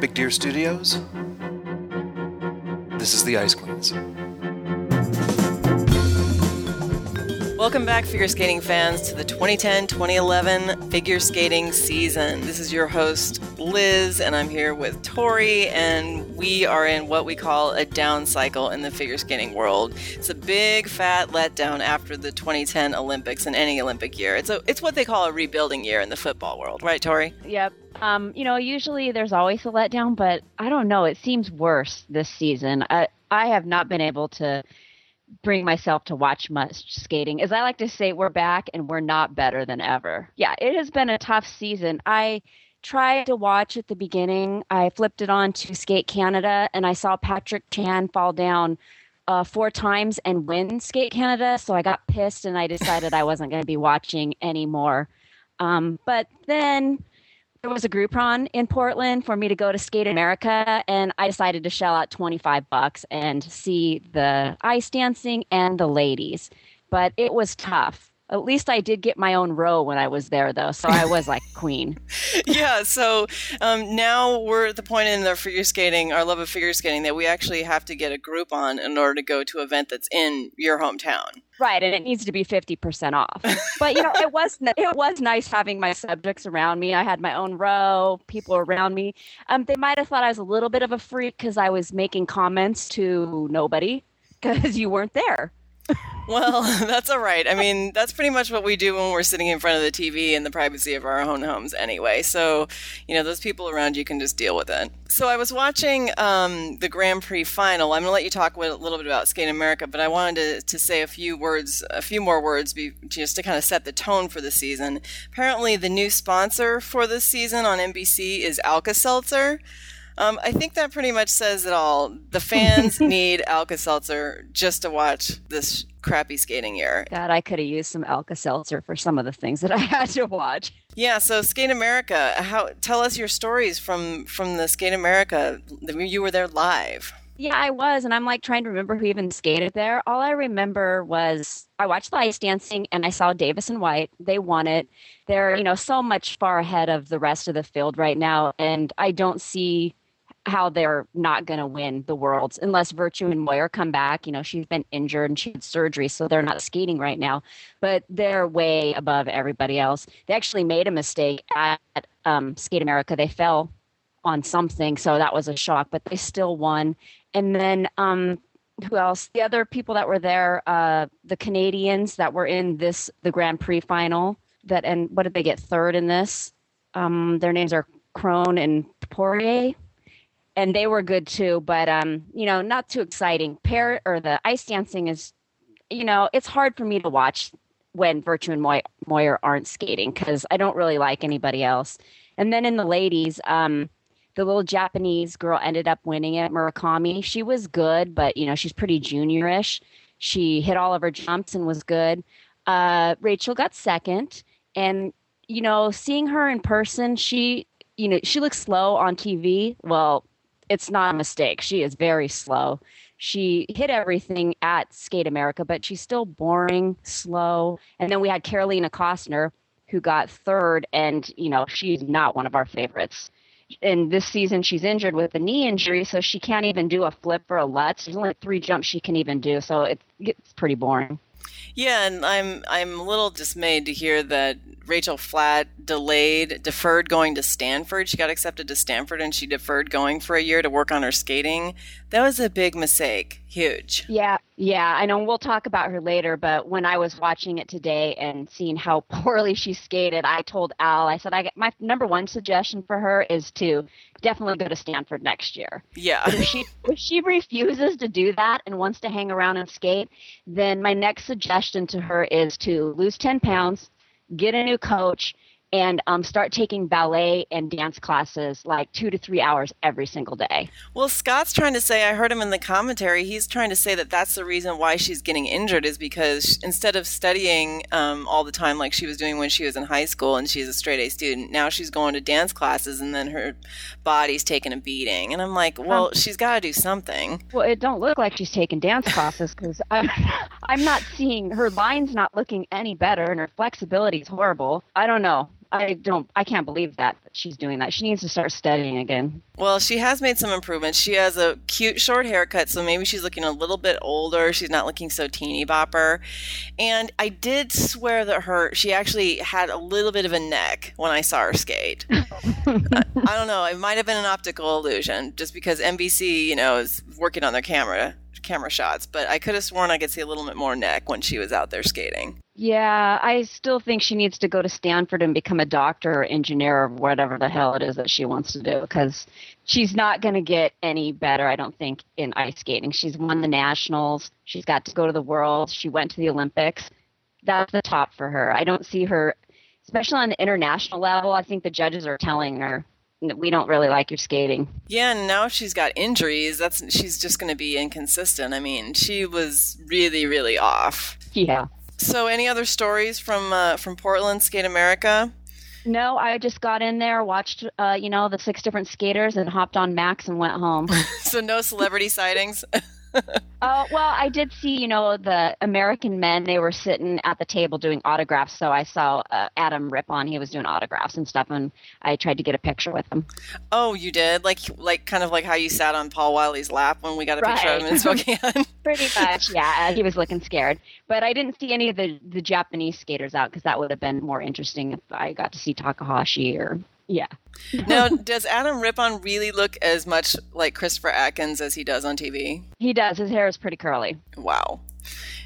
Big Deer Studios. This is the Ice Queens. Welcome back, figure skating fans, to the 2010 2011 figure skating season. This is your host, Liz, and I'm here with Tori, and we are in what we call a down cycle in the figure skating world. It's a big, fat letdown after the 2010 Olympics and any Olympic year. It's, a, it's what they call a rebuilding year in the football world, right, Tori? Yep. Um, you know, usually there's always a letdown, but I don't know. It seems worse this season. I, I have not been able to bring myself to watch much skating. As I like to say, we're back and we're not better than ever. Yeah, it has been a tough season. I tried to watch at the beginning. I flipped it on to Skate Canada and I saw Patrick Chan fall down uh, four times and win Skate Canada. So I got pissed and I decided I wasn't going to be watching anymore. Um, but then there was a Groupon in Portland for me to go to Skate America, and I decided to shell out 25 bucks and see the ice dancing and the ladies. But it was tough. At least I did get my own row when I was there, though, so I was like queen. yeah. So um, now we're at the point in our figure skating, our love of figure skating, that we actually have to get a Groupon in order to go to an event that's in your hometown. Right, and it needs to be fifty percent off. But you know, it was it was nice having my subjects around me. I had my own row, people around me. Um, they might have thought I was a little bit of a freak because I was making comments to nobody because you weren't there well, that's all right. I mean, that's pretty much what we do when we're sitting in front of the TV in the privacy of our own homes anyway. So, you know, those people around you can just deal with it. So, I was watching um, the Grand Prix final. I'm going to let you talk a little bit about Skate America, but I wanted to, to say a few words, a few more words, be, just to kind of set the tone for the season. Apparently, the new sponsor for this season on NBC is Alka Seltzer. Um, I think that pretty much says it all. The fans need Alka Seltzer just to watch this crappy skating year. God, I could have used some Alka Seltzer for some of the things that I had to watch. Yeah, so Skate America, how tell us your stories from from the Skate America. You were there live. Yeah, I was, and I'm like trying to remember who even skated there. All I remember was I watched the ice dancing and I saw Davis and White. They won it. They're, you know, so much far ahead of the rest of the field right now, and I don't see how they're not going to win the worlds unless Virtue and Moir come back. You know, she's been injured and she had surgery, so they're not skating right now. But they're way above everybody else. They actually made a mistake at um, Skate America. They fell on something, so that was a shock. But they still won. And then um, who else? The other people that were there, uh, the Canadians that were in this the Grand Prix final. That and what did they get third in this? Um, their names are Crone and Poirier and they were good too, but um, you know, not too exciting. Pair or the ice dancing is, you know, it's hard for me to watch when Virtue and Moy- Moir aren't skating because I don't really like anybody else. And then in the ladies, um, the little Japanese girl ended up winning it, Murakami. She was good, but you know, she's pretty juniorish. She hit all of her jumps and was good. Uh, Rachael got second, and you know, seeing her in person, she you know, she looks slow on TV. Well, it's not a mistake. She is very slow. She hit everything at Skate America, but she's still boring, slow. And then we had Carolina Kostner, who got third, and you know she's not one of our favorites. And this season, she's injured with a knee injury, so she can't even do a flip or a lutz. There's only three jumps she can even do, so it's, gets pretty boring. Yeah, and I'm I'm a little dismayed to hear that Rachael Flatt delayed, deferred going to Stanford. She got accepted to Stanford and she deferred going for a year to work on her skating. That was a big mistake. Huge. Yeah, yeah. I know we'll talk about her later, but when I was watching it today and seeing how poorly she skated, I told Al, I said, I get, my number one suggestion for her is to definitely go to Stanford next year. Yeah. But if she if she refuses to do that and wants to hang around and skate, then my next suggestion to her is to lose 10 pounds get a new coach, and um, start taking ballet and dance classes like two to three hours every single day. Well, Scott's trying to say, I heard him in the commentary, he's trying to say that that's the reason why she's getting injured is because instead of studying um, all the time like she was doing when she was in high school and she's a straight A student, now she's going to dance classes and then her body's taking a beating. And I'm like, well, um, she's got to do something. Well, it don't look like she's taking dance classes because I'm, I'm not seeing her line's not looking any better and her flexibility is horrible. I don't know I don't. I can't believe that she's doing that. She needs to start studying again. Well, she has made some improvements. She has a cute short haircut, so maybe she's looking a little bit older. She's not looking so teeny bopper. And I did swear that her she actually had a little bit of a neck when I saw her skate. I, I don't know. It might have been an optical illusion, just because NBC, you know, is working on their camera camera shots, but I could have sworn I could see a little bit more neck when she was out there skating. Yeah, I still think she needs to go to Stanford and become a doctor or engineer or whatever the hell it is that she wants to do because she's not going to get any better, I don't think, in ice skating. She's won the nationals, she's got to go to the world, she went to the Olympics. That's the top for her. I don't see her, especially on the international level. I think the judges are telling her we don't really like your skating. Yeah, and now she's got injuries. That's she's just going to be inconsistent. I mean, she was really, really off. Yeah. So, any other stories from uh, from Portland Skate America? No, I just got in there, watched, uh, you know, the six different skaters, and hopped on Max and went home. so, no celebrity sightings. uh, well, I did see, you know, the American men. They were sitting at the table doing autographs. So I saw uh, Adam Rippon. He was doing autographs and stuff, and I tried to get a picture with him. Oh, you did? Like, like kind of like how you sat on Paul Wylie's lap when we got a picture of him in Spokane. Pretty much, yeah. Uh, he was looking scared, but I didn't see any of the the Japanese skaters out because that would have been more interesting if I got to see Takahashi or yeah. now, does Adam Rippon really look as much like Christopher Atkins as he does on TV? He does. His hair is pretty curly. Wow.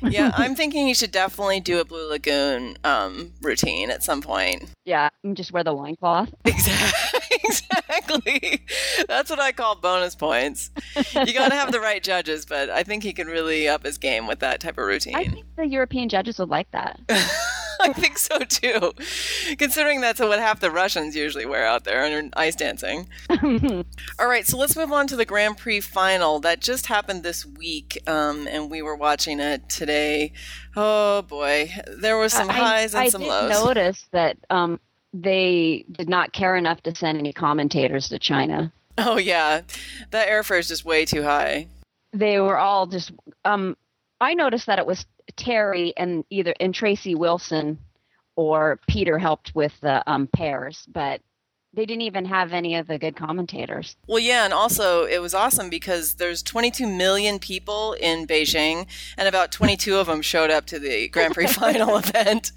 Yeah, I'm thinking he should definitely do a Blue Lagoon um, routine at some point. Yeah, just wear the loincloth. Exactly. exactly. That's what I call bonus points. You got to have the right judges, but I think he can really up his game with that type of routine. I think the European judges would like that. I think so too, considering that's what half the Russians usually wear out there under ice dancing. All right, so let's move on to the Grand Prix final that just happened this week, um, and we were watching it today. Oh boy, there were some highs and I some did lows. Notice that um, they did not care enough to send any commentators to China. Oh yeah, that airfare is just way too high. They were all just. Um, I noticed that it was Terry and either and Tracy Wilson or Peter helped with the um, pairs, but they didn't even have any of the good commentators. Well, yeah, and also it was awesome because there's 22 million people in Beijing, and about 22 of them showed up to the Grand Prix final event.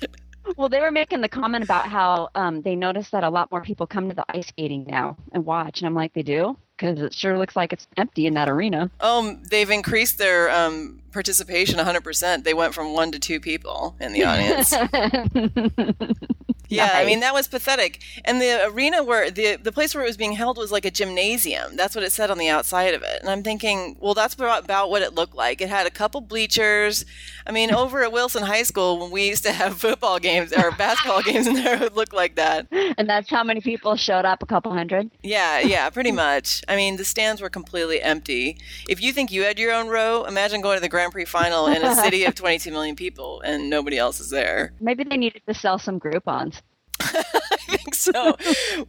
Well, they were making the comment about how um, they noticed that a lot more people come to the ice skating now and watch, and I'm like, they do because it sure looks like it's empty in that arena. Um, they've increased their um, participation 100%. They went from one to two people in the audience. Yeah, nice. I mean that was pathetic. And the arena where the the place where it was being held was like a gymnasium. That's what it said on the outside of it. And I'm thinking, well, that's about what it looked like. It had a couple bleachers. I mean, over at Wilson High School when we used to have football games or basketball games in there, it would look like that. And that's how many people showed up? A couple hundred. Yeah, yeah, pretty much. I mean, the stands were completely empty. If you think you had your own row, imagine going to the Grand Prix final in a city of 22 million people and nobody else is there. Maybe they needed to sell some Groupons. I think so.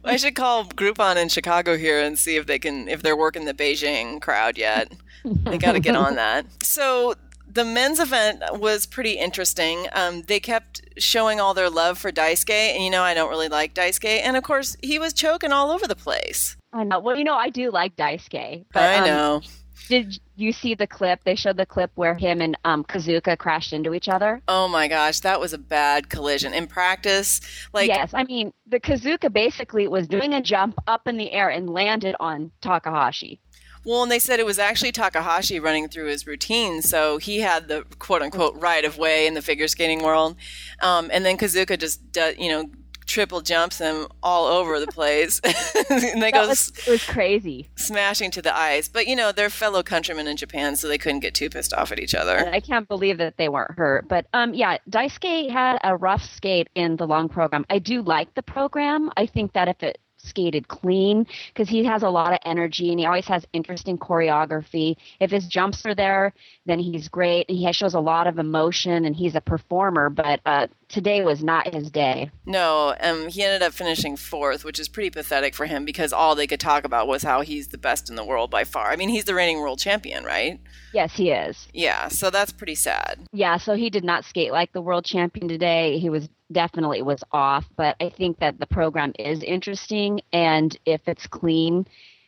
I should call Groupon in Chicago here and see if they can if they're working the Beijing crowd yet. They got to get on that. So the men's event was pretty interesting. Um, they kept showing all their love for Daisuke, and you know I don't really like Daisuke, and of course he was choking all over the place. I know. Well, you know I do like Daisuke. But, I know. Um, did you see the clip? They showed the clip where him and um, Kozuka crashed into each other. Oh my gosh, that was a bad collision. In practice, like yes, I mean the Kozuka basically was doing a jump up in the air and landed on Takahashi. Well, and they said it was actually Takahashi running through his routine, so he had the quote unquote right of way in the figure skating world. Um, and then Kozuka just, you know, triple jumps them all over the place. and they that go was, it was crazy. Smashing to the ice. But you know, they're fellow countrymen in Japan, so they couldn't get too pissed off at each other. I can't believe that they weren't hurt. But um yeah, Daisuke had a rough skate in the long program. I do like the program. I think that if it skated clean because he has a lot of energy and he always has interesting choreography. If his jumps are there, then he's great. He shows a lot of emotion and he's a performer, but uh, today was not his day. No, um, he ended up finishing fourth, which is pretty pathetic for him because all they could talk about was how he's the best in the world by far. I mean, he's the reigning world champion, right? Yes, he is. Yeah, so that's pretty sad. Yeah, so he did not skate like the world champion today. He was definitely was off, but I think that the program is interesting. And if it's clean,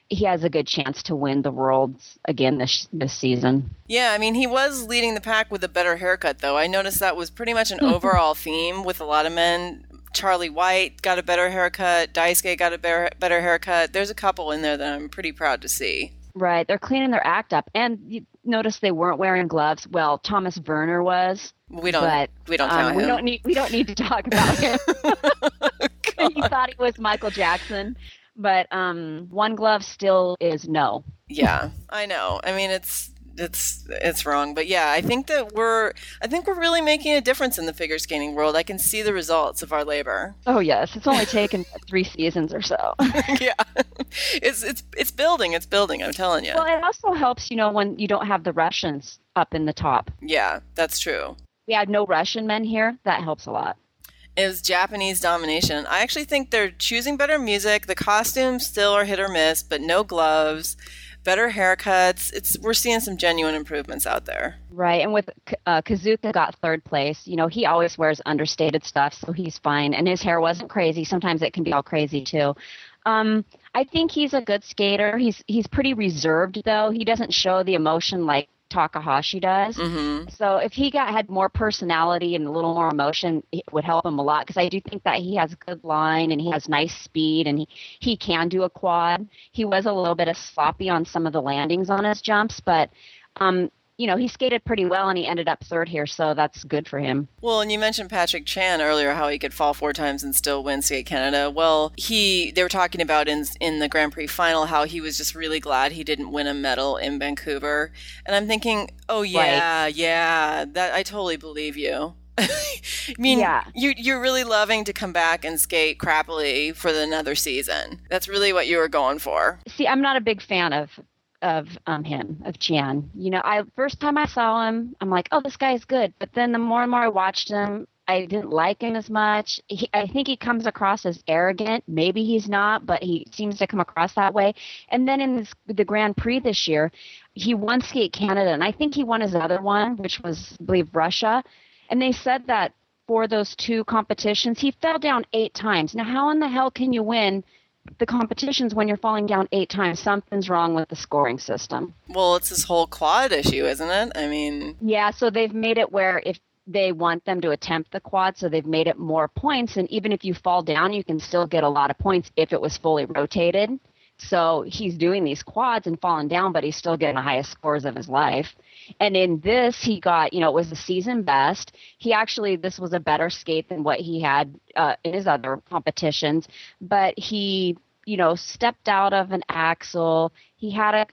he has a good chance to win the worlds again this this season. Yeah, I mean, he was leading the pack with a better haircut, though. I noticed that was pretty much an overall theme with a lot of men. Charlie White got a better haircut. Daisuke got a better, better haircut. There's a couple in there that I'm pretty proud to see. Right, they're cleaning their act up, and you notice they weren't wearing gloves. Well, Tomas Verner was. We don't. But, we don't um, we don't need. We don't need to talk about him. he thought he was Michael Jackson, but um, one glove still is no. yeah, I know. I mean, it's it's it's wrong, but yeah, I think that we're I think we're really making a difference in the figure skating world. I can see the results of our labor. Oh yes, it's only taken three seasons or so. yeah, it's it's it's building. It's building. I'm telling you. Well, it also helps, you know, when you don't have the Russians up in the top. Yeah, that's true. We had no Russian men here. That helps a lot. It was Japanese domination. I actually think they're choosing better music. The costumes still are hit or miss, but no gloves, better haircuts. It's we're seeing some genuine improvements out there. Right, and with uh, Kozuka got third place. You know, he always wears understated stuff, so he's fine. And his hair wasn't crazy. Sometimes it can be all crazy too. Um, I think he's a good skater. He's he's pretty reserved though. He doesn't show the emotion like Takahashi does. hmm So if he got had more personality and a little more emotion, it would help him a lot because I do think that he has good line and he has nice speed and he he can do a quad. He was a little bit of sloppy on some of the landings on his jumps, but um you know, he skated pretty well and he ended up third here, so that's good for him. Well, and you mentioned Patrick Chan earlier, how he could fall four times and still win Skate Canada. Well, he they were talking about in in the Grand Prix final how he was just really glad he didn't win a medal in Vancouver, and I'm thinking, oh yeah, yeah, that I totally believe you. I mean, Yeah. you you're really loving to come back and skate crappily for another season. That's really what you were going for. See, I'm not a big fan of of um him of Chan. You know, I first time I saw him, I'm like, oh, this guy's good. But then the more and more I watched him, I didn't like him as much. He, I think he comes across as arrogant. Maybe he's not, but he seems to come across that way. And then in this, the Grand Prix this year, he won Skate Canada, and I think he won his other one, which was, I believe, Russia. And they said that for those two competitions, he fell down eight times. Now, how in the hell can you win the competitions when you're falling down eight times? Something's wrong with the scoring system. Well, it's this whole quad issue, isn't it? I mean, Yeah, so they've made it where if they want them to attempt the quad, so they've made it more points. And even if you fall down, you can still get a lot of points if it was fully rotated. So he's doing these quads and falling down, but he's still getting the highest scores of his life. And in this, he got, you know, it was the season best. He actually, this was a better skate than what he had uh, in his other competitions, but he, you know, stepped out of an axle. He had a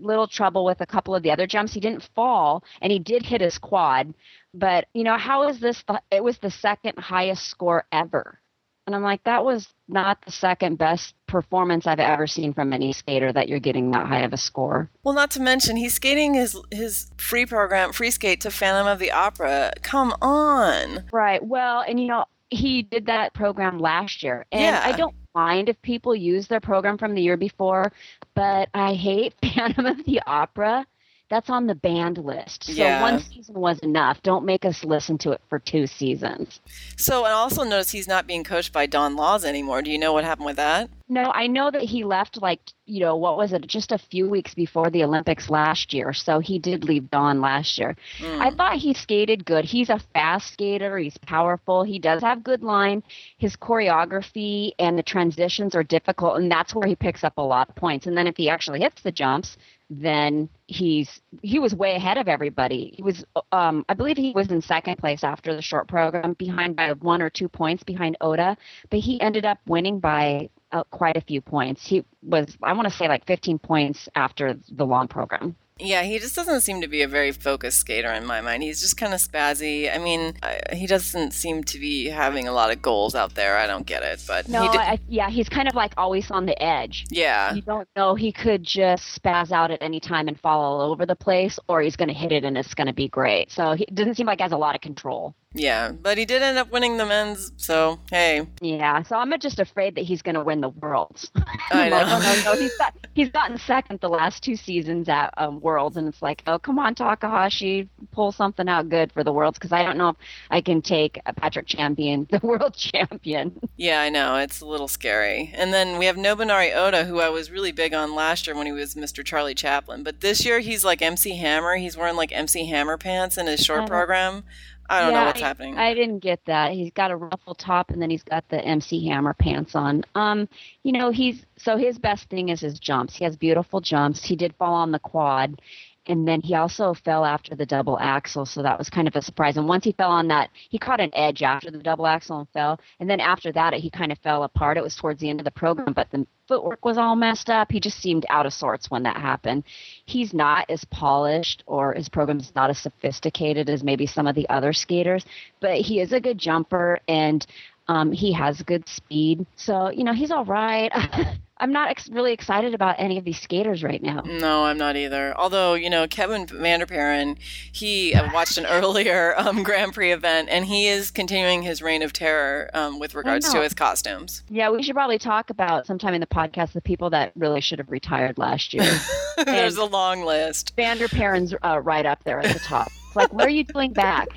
little trouble with a couple of the other jumps. He didn't fall, and he did hit his quad. But you know, how is this? The, it was the second highest score ever, and I'm like, that was not the second best performance I've ever seen from any skater. That you're getting that high of a score. Well, not to mention he's skating his his free program, free skate to Phantom of the Opera. Come on. Right. Well, and you know, he did that program last year, and Yeah. I don't mind if people use their program from the year before, but I hate Phantom of the Opera. That's on the banned list. So Yeah. one season was enough. Don't make us listen to it for two seasons. So, I also notice he's not being coached by Don Laws anymore. Do you know what happened with that? No, I know that he left like, you know, what was it, just a few weeks before the Olympics last year. So he did leave Don last year. Mm. I thought he skated good. He's a fast skater. He's powerful. He does have good line. His choreography and the transitions are difficult, and that's where he picks up a lot of points. And then if he actually hits the jumps, then he's he was way ahead of everybody. He was, um, I believe, he was in second place after the short program, behind by one or two points behind Oda, but he ended up winning by uh, quite a few points. He was, I want to say, like 15 points after the long program. Yeah, he just doesn't seem to be a very focused skater in my mind. He's just kind of spazzy. I mean, I, he doesn't seem to be having a lot of goals out there. I don't get it, but No, he. I, yeah, he's kind of like always on the edge. yeah, You don't know. He could just spaz out at any time and fall all over the place, or he's going to hit it and it's going to be great. So he doesn't seem like he has a lot of control. Yeah, but he did end up winning the men's, so hey. Yeah, so I'm just afraid that he's going to win the worlds. I know. like, oh, no, no, he's, got, he's gotten second the last two seasons at um, Worlds, and it's like, oh, come on, Takahashi, pull something out good for the Worlds, because I don't know if I can take Patrick Champion, the world champion. Yeah, I know. It's a little scary. And then we have Nobunari Oda, who I was really big on last year when he was Mr. Charlie Chaplin. But this year he's like MC Hammer. He's wearing like MC Hammer pants in his short program. I don't yeah, know what's I, happening. I didn't get that. He's got a ruffle top and then he's got the MC Hammer pants on. Um, you know, he's so his best thing is his jumps. He has beautiful jumps. He did fall on the quad. And then he also fell after the double axle, so that was kind of a surprise. And once he fell on that, he caught an edge after the double axle and fell. And then after that, he kind of fell apart. It was towards the end of the program, but the footwork was all messed up. He just seemed out of sorts when that happened. He's not as polished or his program's not as sophisticated as maybe some of the other skaters, but he is a good jumper and um, he has good speed. So, you know, he's all right. I'm not ex- really excited about any of these skaters right now. No, I'm not either. Although, you know, Kevin van der Perren, he I watched an earlier um, Grand Prix event, and he is continuing his reign of terror um, with regards to his costumes. Yeah, we should probably talk about sometime in the podcast the people that really should have retired last year. There's a long list. van der Perren's uh, right up there at the top. It's like, where are you doing back?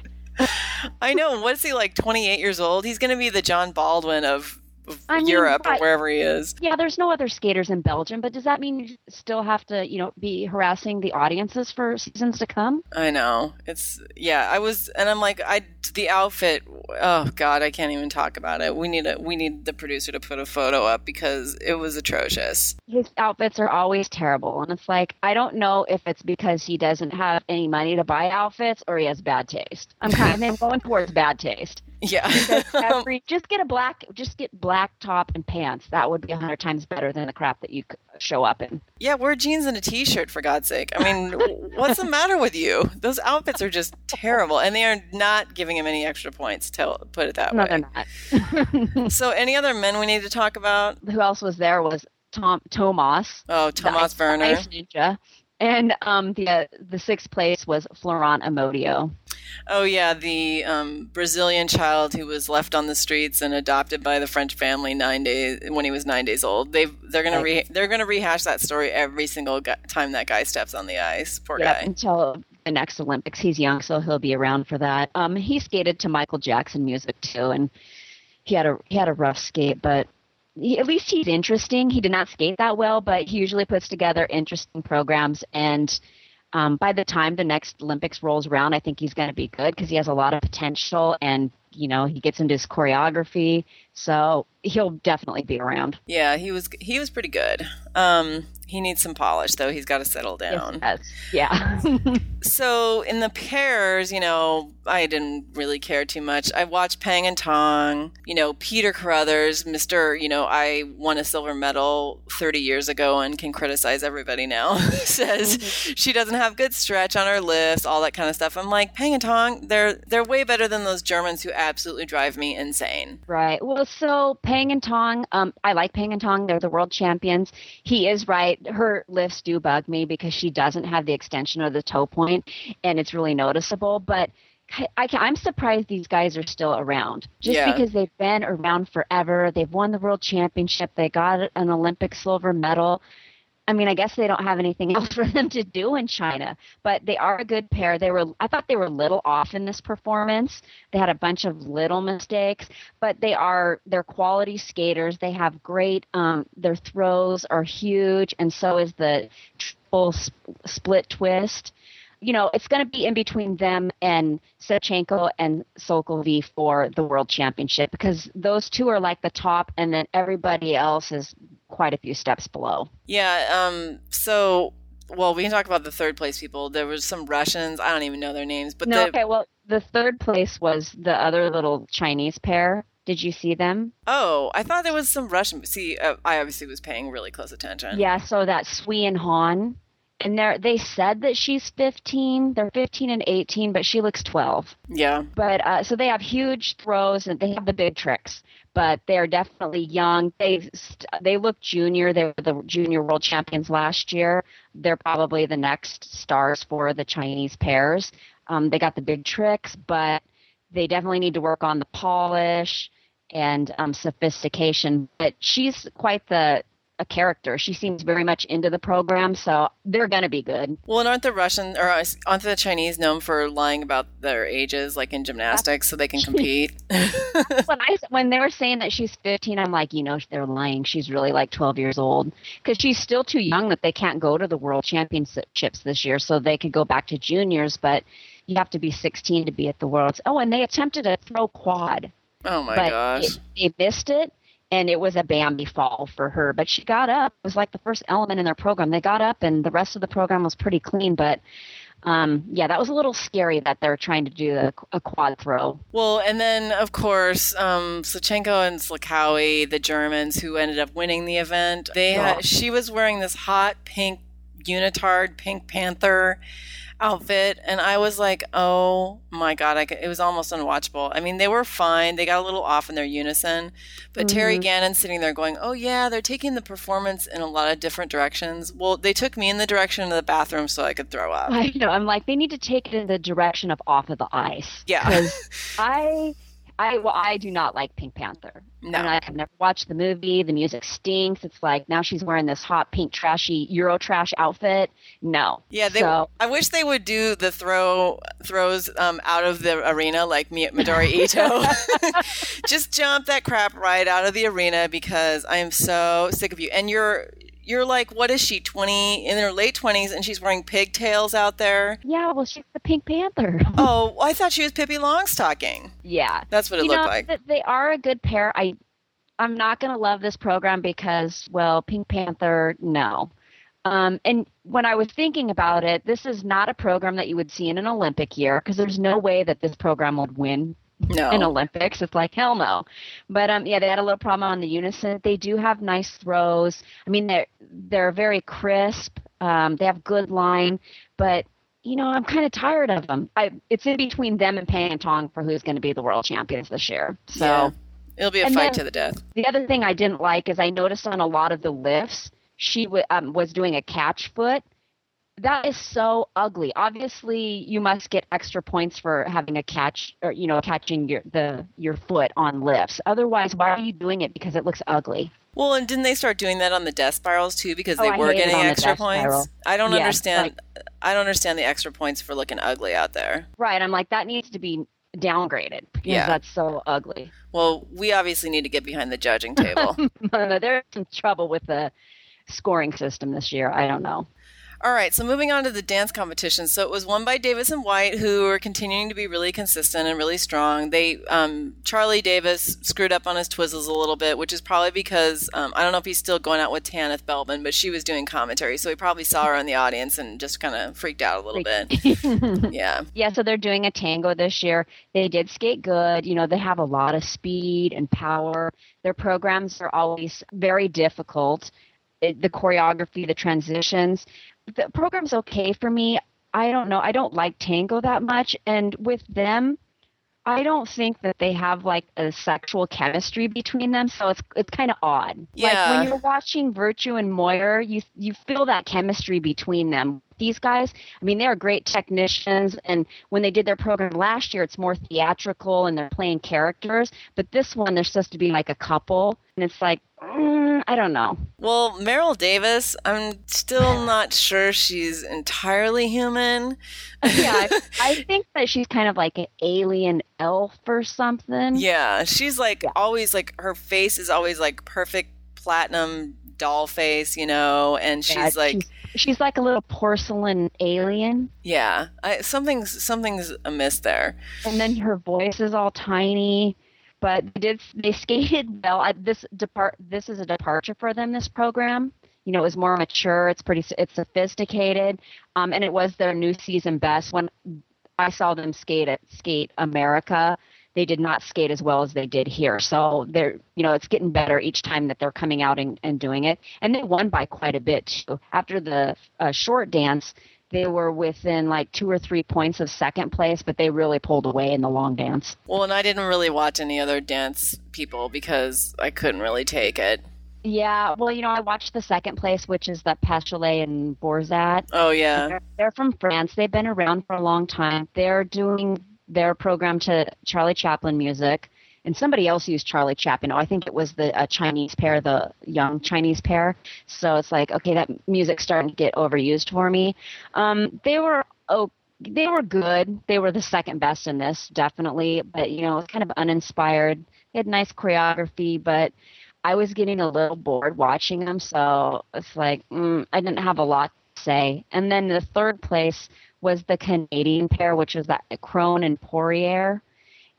I know. What is he like? 28 years old? He's going to be the John Baldwin of I mean, Europe or wherever he is. Yeah, there's no other skaters in Belgium, but does that mean you still have to, you know, be harassing the audiences for seasons to come? I know. It's yeah. I was, and I'm like, I the outfit. Oh God, I can't even talk about it. We need a we need the producer to put a photo up because it was atrocious. His outfits are always terrible, and it's like I don't know if it's because he doesn't have any money to buy outfits or he has bad taste. I'm kind of going towards bad taste. Yeah. Every, just get a black, just get black top and pants. That would be a hundred times better than the crap that you show up in. yeah, wear jeans and a t-shirt for God's sake. I mean, what's the matter with you? Those outfits are just terrible, and they are not giving him any extra points. To put it that No, way. they're not. So, any other men we need to talk about? Who else was there? Was Tom Tomas, Oh, Tomas Ice- Ice Ninja, and um the uh, the sixth place was Florent Amodio. Oh yeah, the um, Brazilian child who was left on the streets and adopted by the French family nine days when he was nine days old. They they're gonna re- they're gonna rehash that story every single gu- time that guy steps on the ice. Poor Yep, guy. until the next Olympics. He's young, so he'll be around for that. Um, he skated to Michael Jackson music too, and he had a he had a rough skate, but he, at least he's interesting. He did not skate that well, but he usually puts together interesting programs. And um, by the time the next Olympics rolls around, I think he's going to be good because he has a lot of potential, and you know he gets into his choreography, so he'll definitely be around. Yeah, he was he was pretty good. Um, he needs some polish though. He's got to settle down. Yes, yeah. So in the pairs, you know, I didn't really care too much. I watched Pang and Tong, you know, Peter Carruthers, Mr. You know, I won a silver medal 30 years ago and can criticize everybody now. Says she doesn't have good stretch on her lifts, all that kind of stuff. I'm like, Pang and Tong, they're they're way better than those Germans who absolutely drive me insane. Right. Well, so Pang and Tong, um, I like Pang and Tong. They're the world champions. He is right. Her lifts do bug me because she doesn't have the extension of the toe point, and it's really noticeable. But I, am surprised these guys are still around, just Yeah. because they've been around forever. They've won the world championship. They got an Olympic silver medal. I mean, I guess they don't have anything else for them to do in China, but they are a good pair. They were, I thought they were a little off in this performance. They had a bunch of little mistakes, but they are, they're quality skaters. They have great, um, their throws are huge, and so is the triple sp- split twist. You know, it's going to be in between them and Savchenko and Szolkowy for the world championship because those two are like the top, and then everybody else is quite a few steps below. Yeah. Um. So. Well, we can talk about the third place people. There was some Russians. I don't even know their names, but no, the, okay. Well, the third place was the other little Chinese pair. Did you see them? Oh, I thought there was some Russian. See, uh, I obviously was paying really close attention. Yeah. So that Sui and Han, and they they said that she's 15. They're 15 and 18, but she looks 12. Yeah. But uh, so they have huge throws and they have the big tricks. But they are definitely young. They they look junior. They were the junior world champions last year. They're probably the next stars for the Chinese pairs. Um, they got the big tricks, but they definitely need to work on the polish and um, sophistication. But she's quite the a character. She seems very much into the program, so they're going to be good. Well, and aren't the Russian or uh, aren't the Chinese known for lying about their ages, like in gymnastics, so they can compete? when I when they were saying that she's 15, I'm like, you know, they're lying. She's really like 12 years old because she's still too young that they can't go to the World Championships this year, so they could go back to juniors, but you have to be 16 to be at the Worlds. Oh, and they attempted a throw quad. Oh my but gosh! It, they missed it, and it was a Bambi fall for her. But she got up. It was like the first element in their program. They got up, and the rest of the program was pretty clean. But um, yeah, that was a little scary that they're trying to do a, a quad throw. Well, and then of course, um, Savchenko and Szolkowy, the Germans who ended up winning the event, they Yeah. had, she was wearing this hot pink unitard, Pink Panther outfit, and I was like, oh my god, it was almost unwatchable. I mean, they were fine; they got a little off in their unison, but Terry mm-hmm. Gannon sitting there going, oh yeah, they're taking the performance in a lot of different directions. Well, they took me in the direction of the bathroom so I could throw up. I know. I'm like, they need to take it in the direction of off of the ice. Yeah. I, I, well, I do not like Pink Panther. No. And I have never watched the movie. The music stinks. It's like now she's wearing this hot pink trashy Euro trash outfit. No. Yeah, they. So, I wish they would do the throw throws um, out of the arena like Mi- Midori Ito. Just jump that crap right out of the arena because I am so sick of you. And you're you're like, what is she? Twenty in her late twenties, and she's wearing pigtails out there. yeah, well, she's the Pink Panther. Oh, I thought she was Pippi Longstocking. yeah. That's what it you looked know, like. th- they are a good pair. I, I'm not going to love this program because, well, Pink Panther, no. Um, and when I was thinking about it, this is not a program that you would see in an Olympic year because there's no way that this program would win No. in Olympics. It's like hell no. But um, yeah, they had a little problem on the unison. They do have nice throws. I mean, they're they're very crisp. Um, they have good line, but you know, I'm kind of tired of them. I it's in between them and Pang and Tong for who's going to be the world champions this year. So Yeah. It'll be a And fight to the death. the other thing I didn't like is I noticed on a lot of the lifts she w- um, was doing a catch foot. That is so ugly. Obviously, you must get extra points for having a catch or you know catching your the your foot on lifts. Otherwise, why are you doing it? Because it looks ugly. Well, and didn't they start doing that on the death spirals too? Because Oh, they were getting extra points. spiral. I don't Yes, understand. I don't understand the extra points for looking ugly out there. Right. I'm like that needs to be downgraded because Yeah. that's so ugly. Well, we obviously need to get behind the judging table. There's some trouble with the scoring system this year. I don't know. All right, so moving on to the dance competition. So it was won by Davis and White, who are continuing to be really consistent and really strong. They um, Charlie Davis screwed up on his twizzles a little bit, which is probably because um, I don't know if he's still going out with Tanith Belbin, but she was doing commentary, so he probably saw her in the audience and just kind of freaked out a little bit. yeah, Yeah, so they're doing a tango this year. They did skate good. You know, they have a lot of speed and power. Their programs are always very difficult. It, the choreography, the transitions. The program's okay for me. I don't know. I don't like tango that much. And with them, I don't think that they have like a sexual chemistry between them, so it's it's kind of odd. Yeah. Like when you're watching Virtue and Moir, you you feel that chemistry between them. These guys, I mean, they are great technicians, and when they did their program last year, it's more theatrical and they're playing characters. But this one, they're supposed to be like a couple, and it's like, mm, I don't know. Well, Meryl Davis, I'm still not sure she's entirely human. Yeah, I, I think that she's kind of like an alien elf or something. Yeah, she's like Yeah. always like her face is always like perfect platinum doll face, you know, and she's Yeah, like she's, she's like a little porcelain alien. yeah, I, something's something's amiss there. and then her voice is all tiny but they did they skated well I, this depart this is a departure for them this program you know it was more mature it's pretty it's sophisticated um, and it was their new season best when i saw them skate at skate america they did not skate as well as they did here so they're you know it's getting better each time that they're coming out and, and doing it and they won by quite a bit too after the uh, short dance they were within like two or three points of second place, but they really pulled away in the long dance. Well, and I didn't really watch any other dance people because I couldn't really take it. Yeah, well, you know, I watched the second place, which is the Péchalat and Bourzat. Oh yeah. They're, they're from France. They've been around for a long time. They're doing they're programmed to Charlie Chaplin music and somebody else used Charlie Chaplin. Oh, I think it was the Chinese pair, the young Chinese pair. So it's like, okay, that music's starting to get overused for me. Um, they were oh, they were good. They were the second best in this, definitely. But you know, it's kind of uninspired. They had nice choreography, but I was getting a little bored watching them. So it's like mm, I didn't have a lot to say. And then the third place was the Canadian pair, which was that Crone and Poirier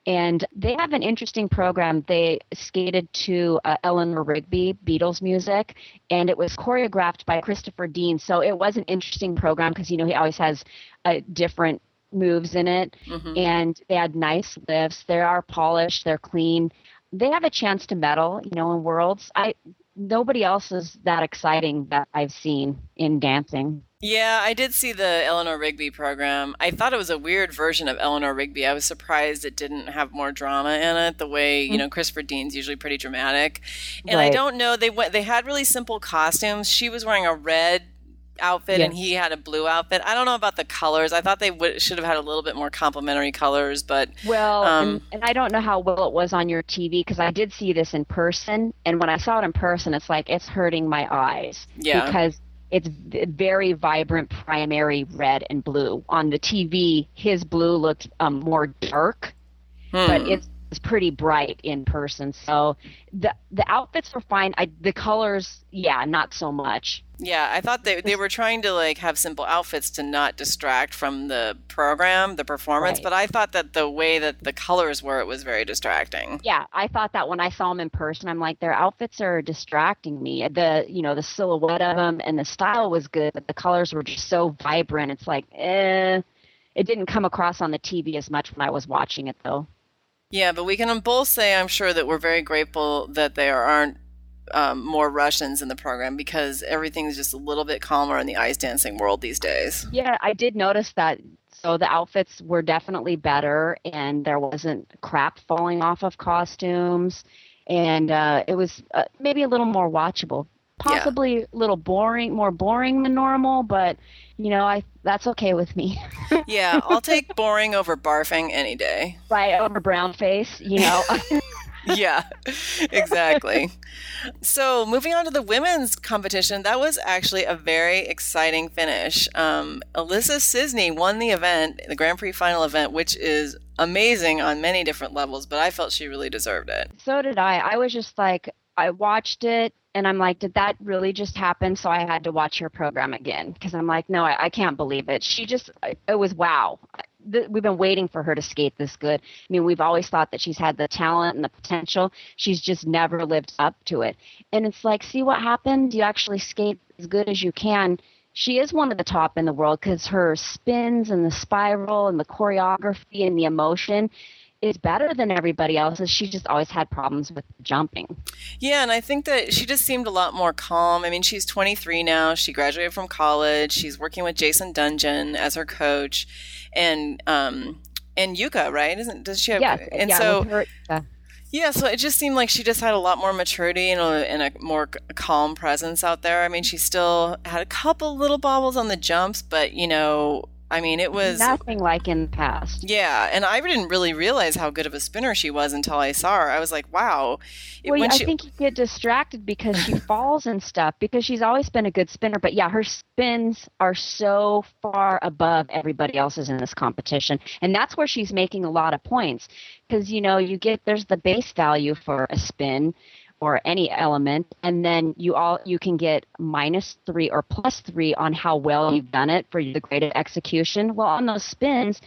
and they have an interesting program. They skated to uh, Eleanor Rigby Beatles music, and it was choreographed by Christopher Dean. So it was an interesting program because you know he always has a different moves in it, mm-hmm. and they had nice lifts. They are polished. They're clean. They have a chance to medal, you know, in worlds. I nobody else is that exciting that I've seen in dancing. Yeah, I did see the Eleanor Rigby program. I thought it was a weird version of Eleanor Rigby. I was surprised it didn't have more drama in it. The way you mm. know Christopher Dean's usually pretty dramatic, and right. I don't know they went. They had really simple costumes. She was wearing a red outfit yes. and he had a blue outfit. I don't know about the colors. I thought they should have had a little bit more complementary colors, but well, um, and, and, I don't know how well it was on your TV because I did see this in person, and when I saw it in person, it's like it's hurting my eyes. Yeah, because it's very vibrant primary red and blue. On the TV, his blue looked um, more dark, hmm. but it's was pretty bright in person. So the the outfits were fine. I the colors, yeah, not so much. Yeah, I thought they they were trying to like have simple outfits to not distract from the program, the performance, right. but I thought that the way that the colors were it was very distracting. Yeah, I thought that when I saw them in person, I'm like their outfits are distracting me. The, you know, the silhouette of them and the style was good, but the colors were just so vibrant. It's like, eh, it didn't come across on the TV as much when I was watching it though. Yeah, but we can both say, I'm sure, that we're very grateful that there aren't um, more Russians in the program because everything's just a little bit calmer in the ice dancing world these days. Yeah, I did notice that. So the outfits were definitely better, and there wasn't crap falling off of costumes, and uh, it was uh, maybe a little more watchable. Possibly yeah. a little boring, more boring than normal, but you know, I that's okay with me. yeah, I'll take boring over barfing any day. Right over brown face, you know. yeah, exactly. So, moving on to the women's competition, that was actually a very exciting finish. Um, Alissa Czisny won the event, the Grand Prix final event, which is amazing on many different levels, but I felt she really deserved it. So did I. I was just like, I watched it and I'm like, did that really just happen? So I had to watch her program again because I'm like, no, I, I, can't believe it. She just, it was wow. We've been waiting for her to skate this good. I mean, we've always thought that she's had the talent and the potential. She's just never lived up to it. And it's like, see what happened? You actually skate as good as you can. She is one of the top in the world because her spins and the spiral and the choreography and the emotion is better than everybody else's. She just always had problems with jumping. Yeah, and I think that she just seemed a lot more calm. I mean, she's 23 now. She graduated from college. She's working with Jason Dungjen as her coach, and um, and Yuka, right? Isn't does she have? Yeah, and yeah, so. Her, uh, yeah, so it just seemed like she just had a lot more maturity and a, and a more calm presence out there. I mean, she still had a couple little bobbles on the jumps, but you know, I mean, it was nothing like in the past. Yeah, and I didn't really realize how good of a spinner she was until I saw her. I was like, wow. Well, I she... think you get distracted because she falls and stuff because she's always been a good spinner. But yeah, her spins are so far above everybody else's in this competition, and that's where she's making a lot of points because you know you get there's the base value for a spin or any element and then you all you can get minus three or plus three on how well you've done it for the graded execution. Well on those spins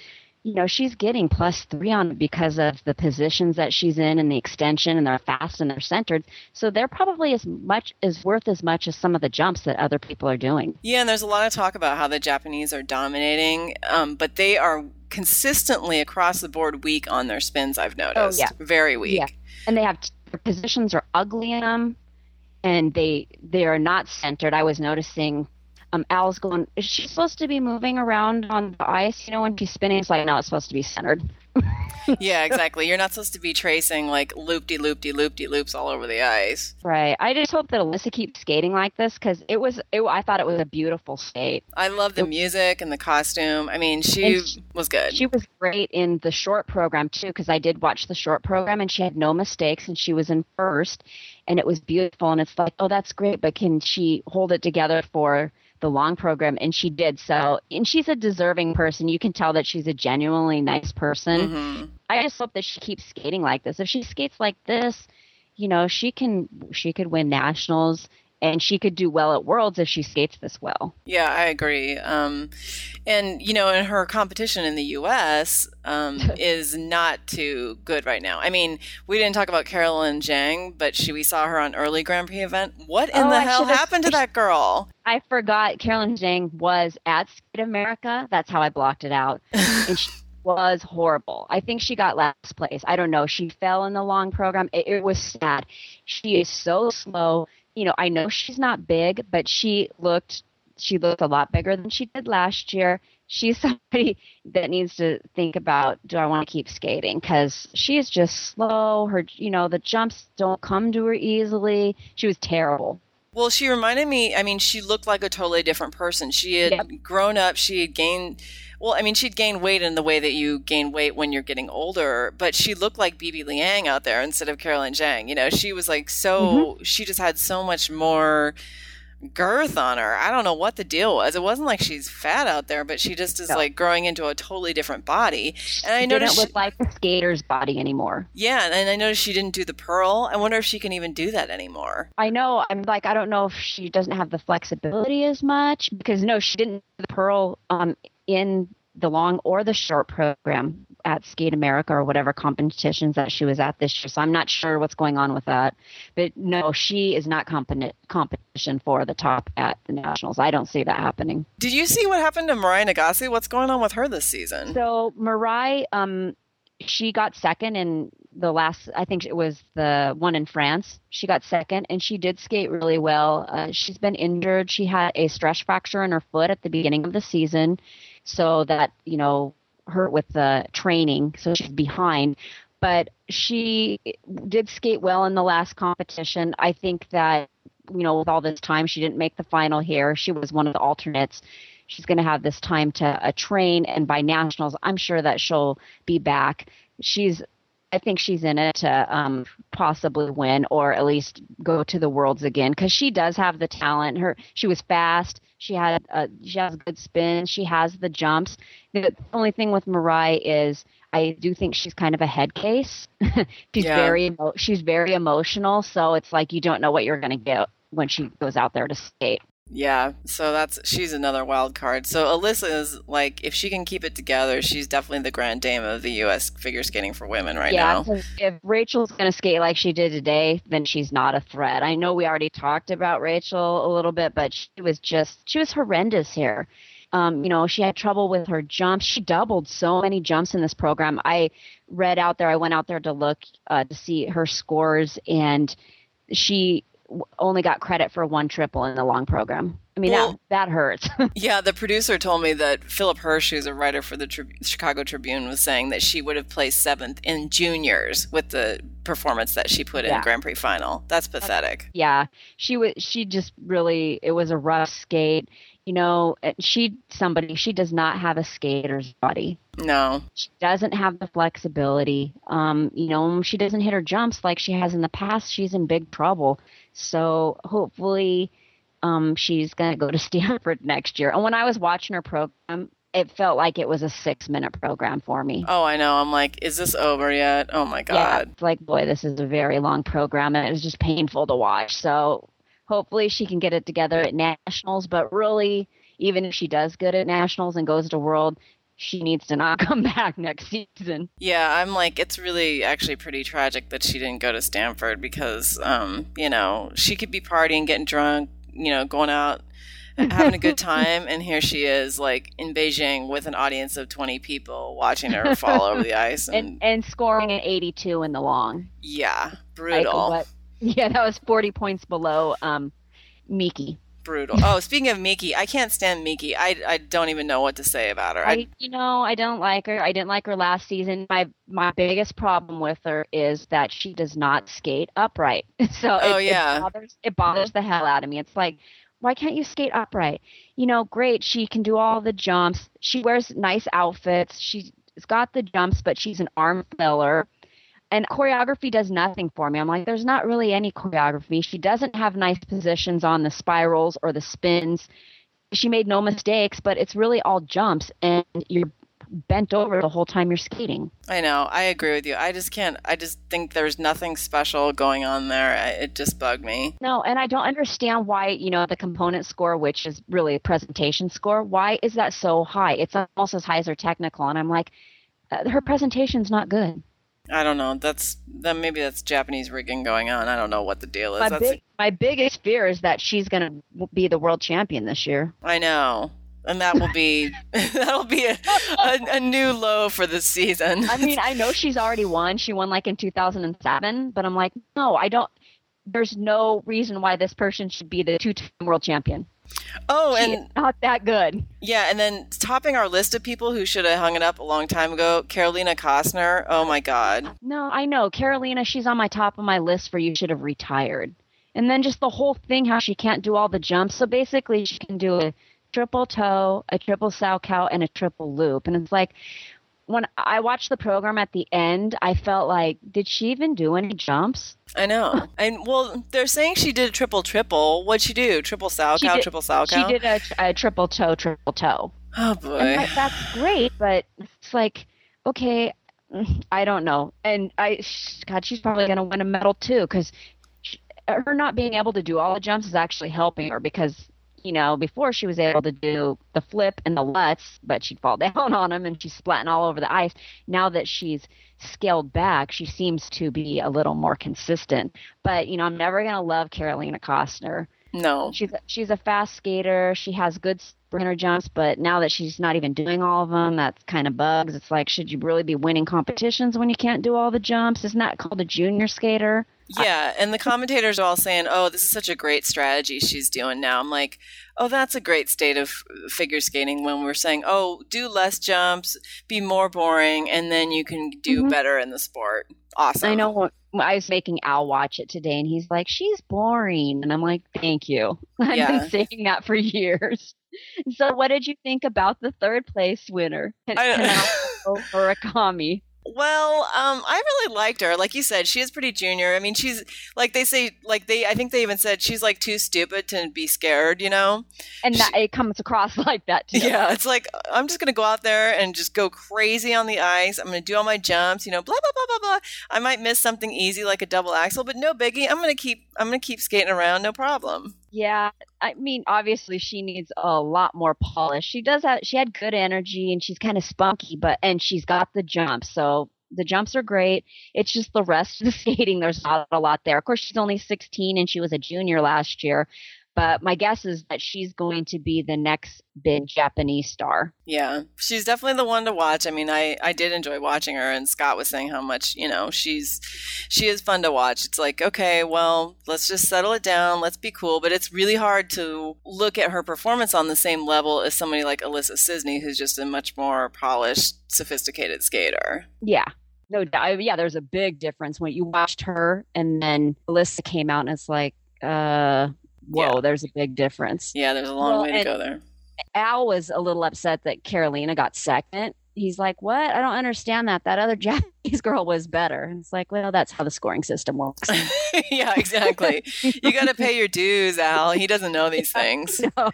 you know she's getting plus three on it because of the positions that she's in and the extension and they're fast and they're centered. So they're probably as much as worth as much as some of the jumps that other people are doing. Yeah and there's a lot of talk about how the japanese are dominating um, but they are consistently across the board weak on their spins i've noticed. Oh, yeah. very weak. Yeah. And they have their positions are ugly in them, and they they are not centered. I was noticing. Um, Al's going. Is she supposed to be moving around on the ice? You know, when she's spinning, it's like no, it's supposed to be centered. Yeah, exactly. You're not supposed to be tracing like loop de loop de loop de loops all over the ice. Right. I just hope that Alissa keeps skating like this because it was. It, I thought it was a beautiful skate. I love the music and the costume. I mean, she, she was good. She was great in the short program too because I did watch the short program and she had no mistakes and she was in first and it was beautiful and it's like, oh, that's great, but can she hold it together for the long program and she did. So and she's a deserving person. You can tell that she's a genuinely nice person. Mm-hmm. i just hope that she keeps skating like this. If she skates like this you know she can she could win nationals and she could do well at worlds if she skates this well. Yeah i agree. Um, and you know in her competition in the us um, is not too good right now. I mean we didn't talk about caroline zhang but she we saw her on early grand prix event. What in Oh, the I hell happened to that girl? I forgot caroline zhang was at skate america. That's how i blocked it out. And she was horrible. I think she got last place. I don't know. She fell in the long program. It, it was sad. She is so slow you know i know she's not big but she looked she looked a lot bigger than she did last year she's somebody that needs to think about do i want to keep skating because she is just slow her you know the jumps don't come to her easily she was terrible Well, she reminded me, I mean, she looked like a totally different person. She had Yep. grown up, she had gained, well, I mean, she'd gain weight in the way that you gain weight when you're getting older, but she looked like Bebe Liang out there instead of Caroline Zhang. You know, she was like so, she just had so much more girth on her. I don't know what the deal was. It wasn't like she's fat out there, but she just is No. like growing into a totally different body. And I She noticed, didn't she- look like a skater's body anymore yeah, and I noticed she didn't do the pearl. I wonder if she can even do that anymore. I know. I'm like, I don't know if she doesn't have the flexibility as much because no, she didn't do the pearl um, in the long or the short program at Skate America or whatever competitions that she was at this year. So I'm not sure what's going on with that. But no, she is not competi- competition for the top at the nationals. I don't see that happening. Did you see what happened to Mirai Nagasu? What's going on with her this season? So Mariah, um, she got second in the last. I think it was the one in France. She got second, and she did skate really well. Uh, she's been injured. She had a stress fracture in her foot at the beginning of the season, so that you know hurt with the training. So she's behind. But she did skate well in the last competition. I think that you know with all this time, she didn't make the final here. She was one of the alternates she's going to have this time to uh, train and by nationals i'm sure that she'll be back she's i think she's in it to um, possibly win or at least go to the worlds again because she does have the talent. Her she was fast. She had uh, she has good spin she has the jumps. The only thing with Mirai is i do think she's kind of a head case. She's Yeah. very emo- she's very emotional so it's like you don't know what you're going to get when she goes out there to skate Yeah, so that's she's another wild card. So Alissa is like, if she can keep it together, she's definitely the grand dame of the U.S. figure skating for women right yeah, now. if Rachael's going to skate like she did today, then she's not a threat. I know we already talked about Rachel a little bit, but she was just she was horrendous here. Um, you know, she had trouble with her jumps. She doubled so many jumps in this program. I read out there. I went out there to look uh, to see her scores, and she only got credit for one triple in the long program. I mean, Well- that that hurts. Yeah, the producer told me that Philip Hersh, who's a writer for the Trib- Chicago Tribune, was saying that she would have placed seventh in juniors with the performance that she put in Yeah. Grand Prix final. That's pathetic. yeah she was she just really it was a rough skate you know she somebody she does not have a skater's body No. she doesn't have the flexibility um you know she doesn't hit her jumps like she has in the past she's in big trouble so hopefully um she's going to go to stanford next year and when i was watching her program it felt like it was a six minute program for me Oh, I know. I'm like, is this over yet? Oh my yeah, god. it's like boy, this is a very long program, and it was just painful to watch. So hopefully she can get it together at nationals. But really, even if she does good at nationals and goes to world, she needs to not come back next season. Yeah, I'm like, it's really actually pretty tragic that she didn't go to Stanford because, um, you know, she could be partying, getting drunk, you know, going out, having a good time, and here she is, like in Beijing with an audience of 20 people watching her fall over the ice, and, And and scoring an 82 in the long. yeah, Like, brutal. what- yeah, that was 40 points below um, Miki. Brutal. Oh, speaking of Miki, I can't stand Miki. I, I don't even know what to say about her. I, I, you know, I don't like her. I didn't like her last season. My my biggest problem with her is that she does not skate upright. So Oh, it, yeah. it bothers it bothers the hell out of me. It's like, why can't you skate upright? You know, great. She can do all the jumps. She wears nice outfits. She's got the jumps, but she's an arm filler. And choreography does nothing for me. I'm like, there's not really any choreography. She doesn't have nice positions on the spirals or the spins. She made no mistakes, but it's really all jumps, and you're bent over the whole time you're skating. I know. I agree with you. I just can't. I just think there's nothing special going on there. It just bugged me. No, and I don't understand why, you know, the component score, which is really a presentation score, why is that so high? It's almost as high as her technical. And I'm like, uh, her presentation's not good. I don't know. That's then maybe that's Japanese rigging going on. I don't know what the deal is. My, That's big, my biggest fear is that she's going to be the world champion this year. I know. And that will be that'll be a, a, a new low for this season. I mean, I know she's already won. She won like in 2007, but I'm like, no, I don't. There's no reason why this person should be the two-time world champion. Oh, She and not that good. yeah, and then topping our list of people who should have hung it up a long time ago, Carolina Kostner. Oh my God. No, I know. Carolina, she's on my top of my list for you should have retired. And then just the whole thing, how she can't do all the jumps. So basically, she can do a triple toe, a triple Salchow, and a triple loop. And it's like, when I watched the program at the end, I felt like, did she even do any jumps? I know. And well, they're saying she did a triple triple. What'd she do? Triple Salchow, did- triple sow She did a, a triple toe, triple toe. Oh boy. That's great, but it's like, okay, I don't know. And I, God, she's probably going to win a medal too, because her not being able to do all the jumps is actually helping her because, you know, before she was able to do the flip and the lutz, but she'd fall down on them and she's splatting all over the ice. Now that she's scaled back, she seems to be a little more consistent. But, you know, I'm never going to love Carolina Kostner. no. She's she's a fast skater. She has good sprinter jumps, but now that she's not even doing all of them, that's kind of bugs. It's like, should you really be winning competitions when you can't do all the jumps? Isn't that called a junior skater? Yeah, and the commentators are all saying, "Oh, this is such a great strategy she's doing now." I'm like, "Oh, that's a great state of figure skating." When we're saying, "Oh, do less jumps, be more boring, and then you can do Mhm. better in the sport." Awesome. I know I was making Al watch it today, and he's like, "She's boring," and I'm like, "Thank you." I've Yeah. been saying that for years. So, what did you think about the third place winner, Kan- I- Murakami? Well, um, I really liked her. Like you said, she is pretty junior. I mean, she's like they say, like they. I think they even said she's like too stupid to be scared. You know? And that, it comes across like that too. Yeah. It's like I'm just gonna go out there and just go crazy on the ice. I'm gonna do all my jumps. You know, blah blah blah blah blah. I might miss something easy like a double axel, but no biggie. I'm gonna keep. I'm gonna keep skating around. No problem. Yeah, I mean, obviously she needs a lot more polish. She does have she had good energy and she's kind of spunky, but and she's got the jumps. So the jumps are great. It's just the rest of the skating there's not a lot there. Of course, she's only 16 and she was a junior last year. But my guess is that she's going to be the next big Japanese star. Yeah, she's definitely the one to watch. I mean, I I did enjoy watching her, and Scott was saying how much you know she's she is fun to watch. It's like okay, well, let's just settle it down. Let's be cool. But it's really hard to look at her performance on the same level as somebody like Alissa Czisny, who's just a much more polished, sophisticated skater. Yeah. No doubt. Yeah, there's a big difference when you watched her and then Alissa came out and it's like, uh, whoa, Yeah. there's a big difference. Yeah, there's a long Well, way to go there. Al was a little upset that Carolina got second. He's like, "What? I don't understand that. That other Japanese girl was better." And it's like, well, that's how the scoring system works. yeah, exactly. You got to pay your dues, Al. He doesn't know these things. no,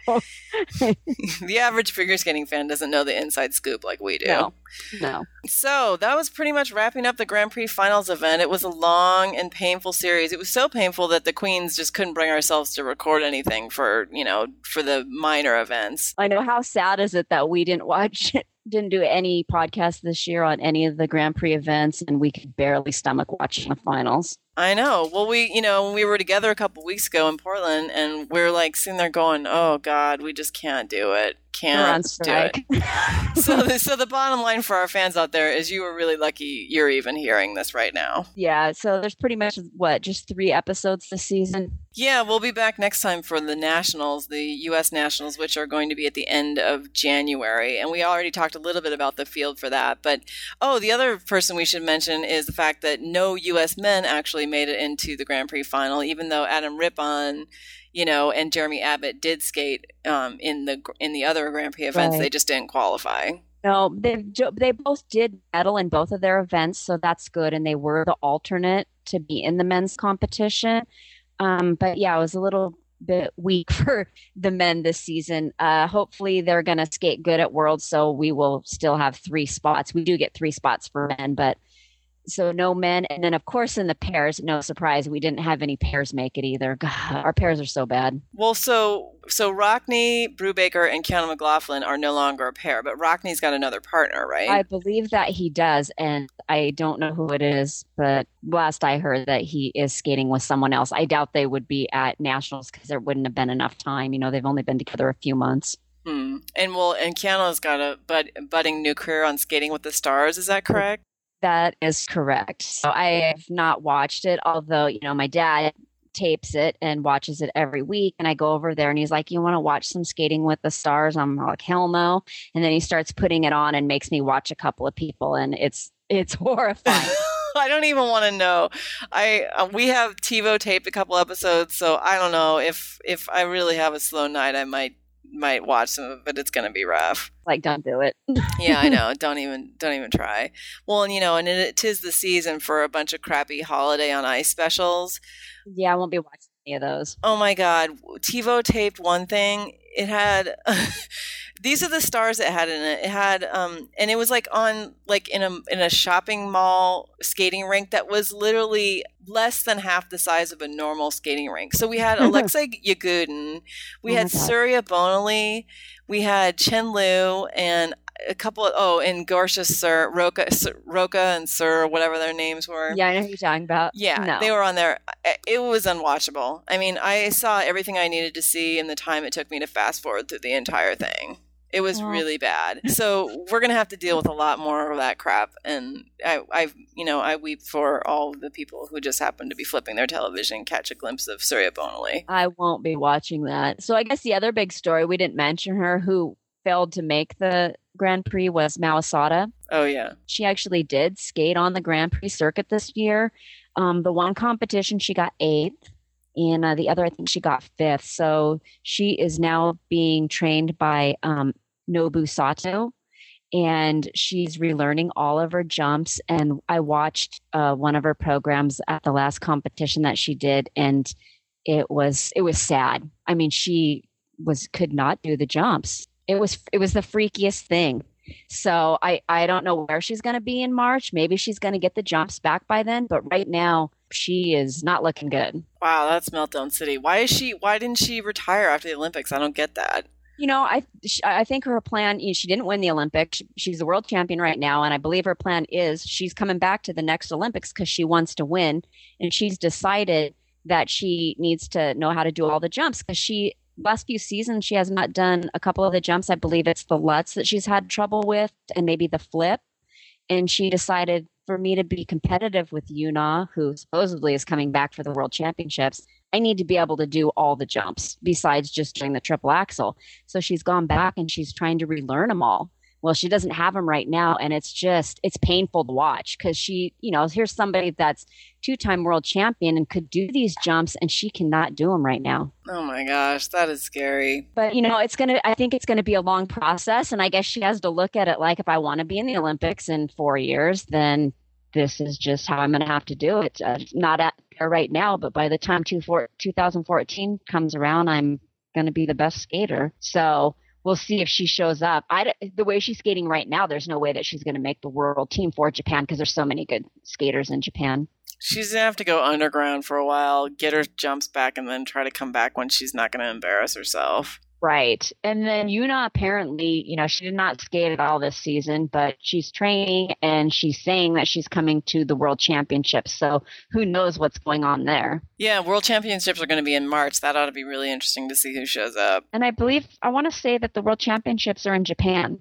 the average figure skating fan doesn't know the inside scoop like we do. no, no. So that was pretty much wrapping up the Grand Prix finals event. It was a long and painful series. It was so painful that the queens just couldn't bring ourselves to record anything for, you know, for the minor events. I know. How sad is it that we didn't watch, didn't do any podcast this year on any of the Grand Prix events, and we could barely stomach watching the finals. I know. Well, we, you know, we were together a couple weeks ago in Portland and we're like sitting there going, "Oh god, we just can't do it. Can't do it." so, the, so the bottom line for our fans out there is you were really lucky you're even hearing this right now. yeah. So there's pretty much what just three episodes this season. Yeah, we'll be back next time for the Nationals, the U.S. Nationals, which are going to be at the end of January. And we already talked a little bit about the field for that. But, oh, the other person we should mention is the fact that no U.S. men actually made it into the Grand Prix final, even though Adam Rippon you know, and Jeremy Abbott did skate um, in the in the other Grand Prix events. Right. They just didn't qualify. No, they they both did medal in both of their events, so that's good. And they were the alternate to be in the men's competition. Um, but yeah, it was a little bit weak for the men this season. Uh, hopefully, they're going to skate good at Worlds, so we will still have three spots. We do get three spots for men, but so no men and then of course in the pairs no surprise we didn't have any pairs make it either God, our pairs are so bad well so so rockne brubaker and Keauna McLaughlin are no longer a pair but Rockne's got another partner right i believe that he does and i don't know who it is but last i heard that he is skating with someone else i doubt they would be at nationals because there wouldn't have been enough time you know they've only been together a few months Hmm. And well, and Keauna's got a bud, budding new career on Skating with the Stars. Is that correct? That is correct. So I have not watched it, although, you know, my dad tapes it and watches it every week. And I go over there and he's like, You want to watch some skating with the stars? I'm like, Hell no. And then he starts putting it on and makes me watch a couple of people. And it's, it's horrifying. I don't even want to know. I uh, we have TiVo taped a couple episodes, so I don't know if if I really have a slow night, I might might watch some of it, but it's going to be rough. Like, don't do it. yeah, I know. Don't even, don't even try. Well, and you know, and it tis the season for a bunch of crappy holiday on ice specials. Yeah, I won't be watching any of those. Oh my god, TiVo taped one thing. It had these are the stars it had in it. It had um and it was like on like in a in a shopping mall skating rink that was literally less than half the size of a normal skating rink. So we had Alexei Yagudin, we oh had Surya Bonaly, we had Chen Lu and a couple of oh and Gorsha Sur Roca Roca and Sur whatever their names were. Yeah, I know who you're talking about. Yeah, no. they were on there. It was unwatchable. I mean, I saw everything I needed to see in the time it took me to fast forward through the entire thing. It was really bad. So we're gonna have to deal with a lot more of that crap. And I, I, you know, I weep for all the people who just happen to be flipping their television catch a glimpse of Surya Bonaly. I won't be watching that. So I guess the other big story we didn't mention her who failed to make the Grand Prix was Mao Oh yeah, she actually did skate on the Grand Prix circuit this year. Um, the one competition she got eighth and uh, the other I think she got fifth. So she is now being trained by um, Nobuo Sato, and she's relearning all of her jumps. And I watched uh, one of her programs at the last competition that she did, and it was it was sad. I mean, she was could not do the jumps. It was it was the freakiest thing. So I I don't know where she's going to be in March. Maybe she's going to get the jumps back by then, but right now she is not looking good. Wow, that's meltdown city. Why is she why didn't she retire after the Olympics? I don't get that. You know, I I think her plan. You know, she didn't win the Olympics. She's the world champion right now, and I believe her plan is she's coming back to the next Olympics because she wants to win, and she's decided that she needs to know how to do all the jumps because she last few seasons she has not done a couple of the jumps. I believe it's the Lutz that she's had trouble with, and maybe the flip. And she decided for me to be competitive with Yuna, who supposedly is coming back for the World Championships, I need to be able to do all the jumps besides just doing the triple axel. So she's gone back and she's trying to relearn them all. Well she doesn't have them right now and it's just it's painful to watch because she you know here's somebody that's two-time world champion and could do these jumps and she cannot do them right now. Oh my gosh that is scary. But you know it's gonna i think it's gonna be a long process and i guess she has to look at it like if i want to be in the olympics in four years then this is just how i'm gonna have to do it uh, not at there right now but by the time two four, 2014 comes around i'm gonna be the best skater so we'll see if she shows up. I the way she's skating right now, there's no way that she's going to make the world team for Japan because there's so many good skaters in Japan. She's gonna have to go underground for a while, get her jumps back, and then try to come back when she's not going to embarrass herself. Right. And then Yuna apparently, you know, she did not skate at all this season, but she's training and she's saying that she's coming to the World Championships. So who knows what's going on there? Yeah, World Championships are going to be in March. That ought to be really interesting to see who shows up. And I believe, I want to say that the World Championships are in Japan.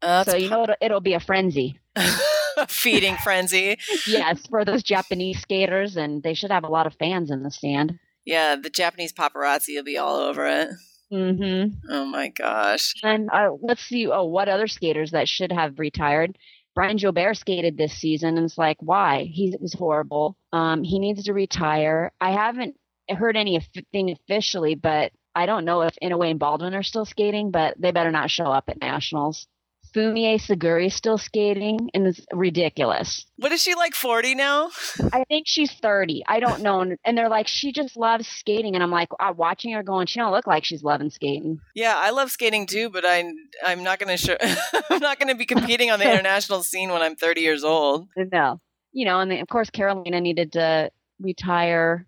Uh, so you know it'll, it'll be a frenzy. feeding frenzy. yes, for those Japanese skaters, and they should have a lot of fans in the stand. Yeah, the Japanese paparazzi will be all over it. Mm-hmm. Oh my gosh. And uh, let's see. Oh, what other skaters that should have retired? Brian Joubert skated this season, and it's like, why? He was horrible. Um, he needs to retire. I haven't heard anything officially, but I don't know if Inoue and Baldwin are still skating, but they better not show up at nationals. Fumie Suguri still skating, and it's ridiculous. What is she like 40 now? I think she's 30. I don't know. And they're like, she just loves skating. And I'm like, I'm watching her going, she don't look like she's loving skating. Yeah, I love skating too, but I I'm not gonna show I'm not gonna be competing on the international scene when I'm 30 years old. No, you know, and then, of course Carolina needed to retire,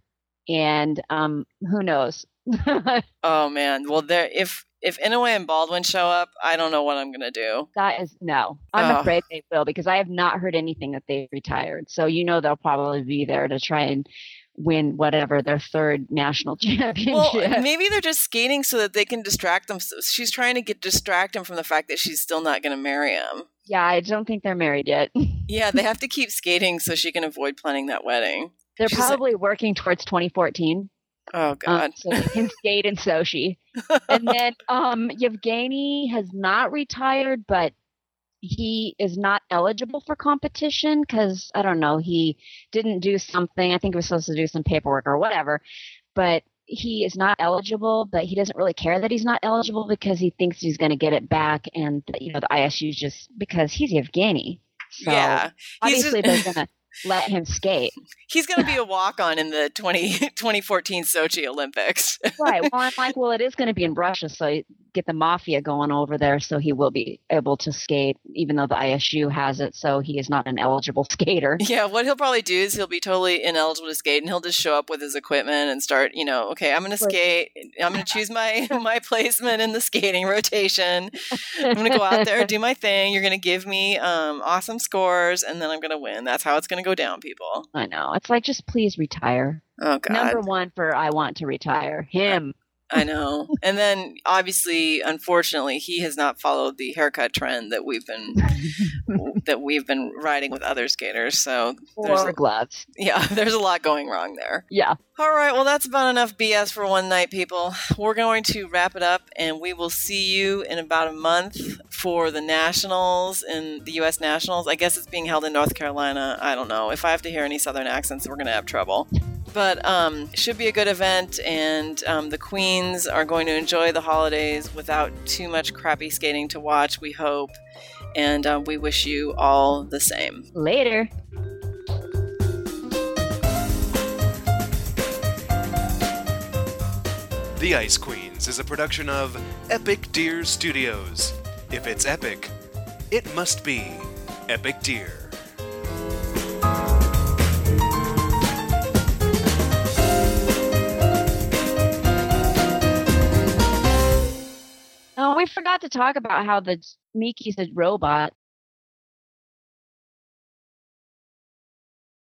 and um, who knows? oh man, well there if if Inoue and Baldwin show up, I don't know what I'm gonna do. That is no. I'm Oh. afraid they will because I have not heard anything that they've retired. So you know they'll probably be there to try and win whatever their third national championship. Well, maybe they're just skating so that they can distract them. She's trying to get distract him from the fact that she's still not going to marry him. yeah, I don't think they're married yet. Yeah, they have to keep skating so she can avoid planning that wedding. They're She's like- probably working towards 2014. Oh um, God. so they can skate in Sochi. and then um, Yevgeny has not retired, but he is not eligible for competition because I don't know he didn't do something. I think he was supposed to do some paperwork or whatever, but he is not eligible. But he doesn't really care that he's not eligible because he thinks he's going to get it back, and you know the ISU is just because he's Yevgeny. So yeah, He's obviously just- they're going to let him skate. he's going to be a walk on in the 20, 2014 Sochi Olympics. right. Well, I'm like, well, it is going to be in Russia, so get the mafia going over there, so he will be able to skate, even though the ISU has it. So he is not an eligible skater. Yeah, what he'll probably do is he'll be totally ineligible to skate, and he'll just show up with his equipment and start. You know, okay, I'm going to skate. I'm going to choose my my placement in the skating rotation. I'm going to go out there, do my thing. You're going to give me um, awesome scores, and then I'm going to win. That's how it's going to go down, people. I know. It's like, just please retire. Oh God, Number one for I want to retire. Him. I know. And then, obviously, unfortunately, he has not followed the haircut trend that we've been that we've been riding with other skaters. So, there's Or gloves. yeah, there's a lot going wrong there. Yeah. All right, well, that's about enough BS for one night, people. We're going to wrap it up, and we will see you in about a month for the Nationals in the U.S. Nationals. I guess it's being held in North Carolina. I don't know. If I have to hear any Southern accents, we're going to have trouble. But um, should be a good event, and um, the Queens are going to enjoy the holidays without too much crappy skating to watch, we hope. And uh, we wish you all the same. Later. The Ice Queens is a production of Epic Deer Studios. If it's epic, it must be Epic Deer. Oh, we forgot to talk about how the Miki's a robot.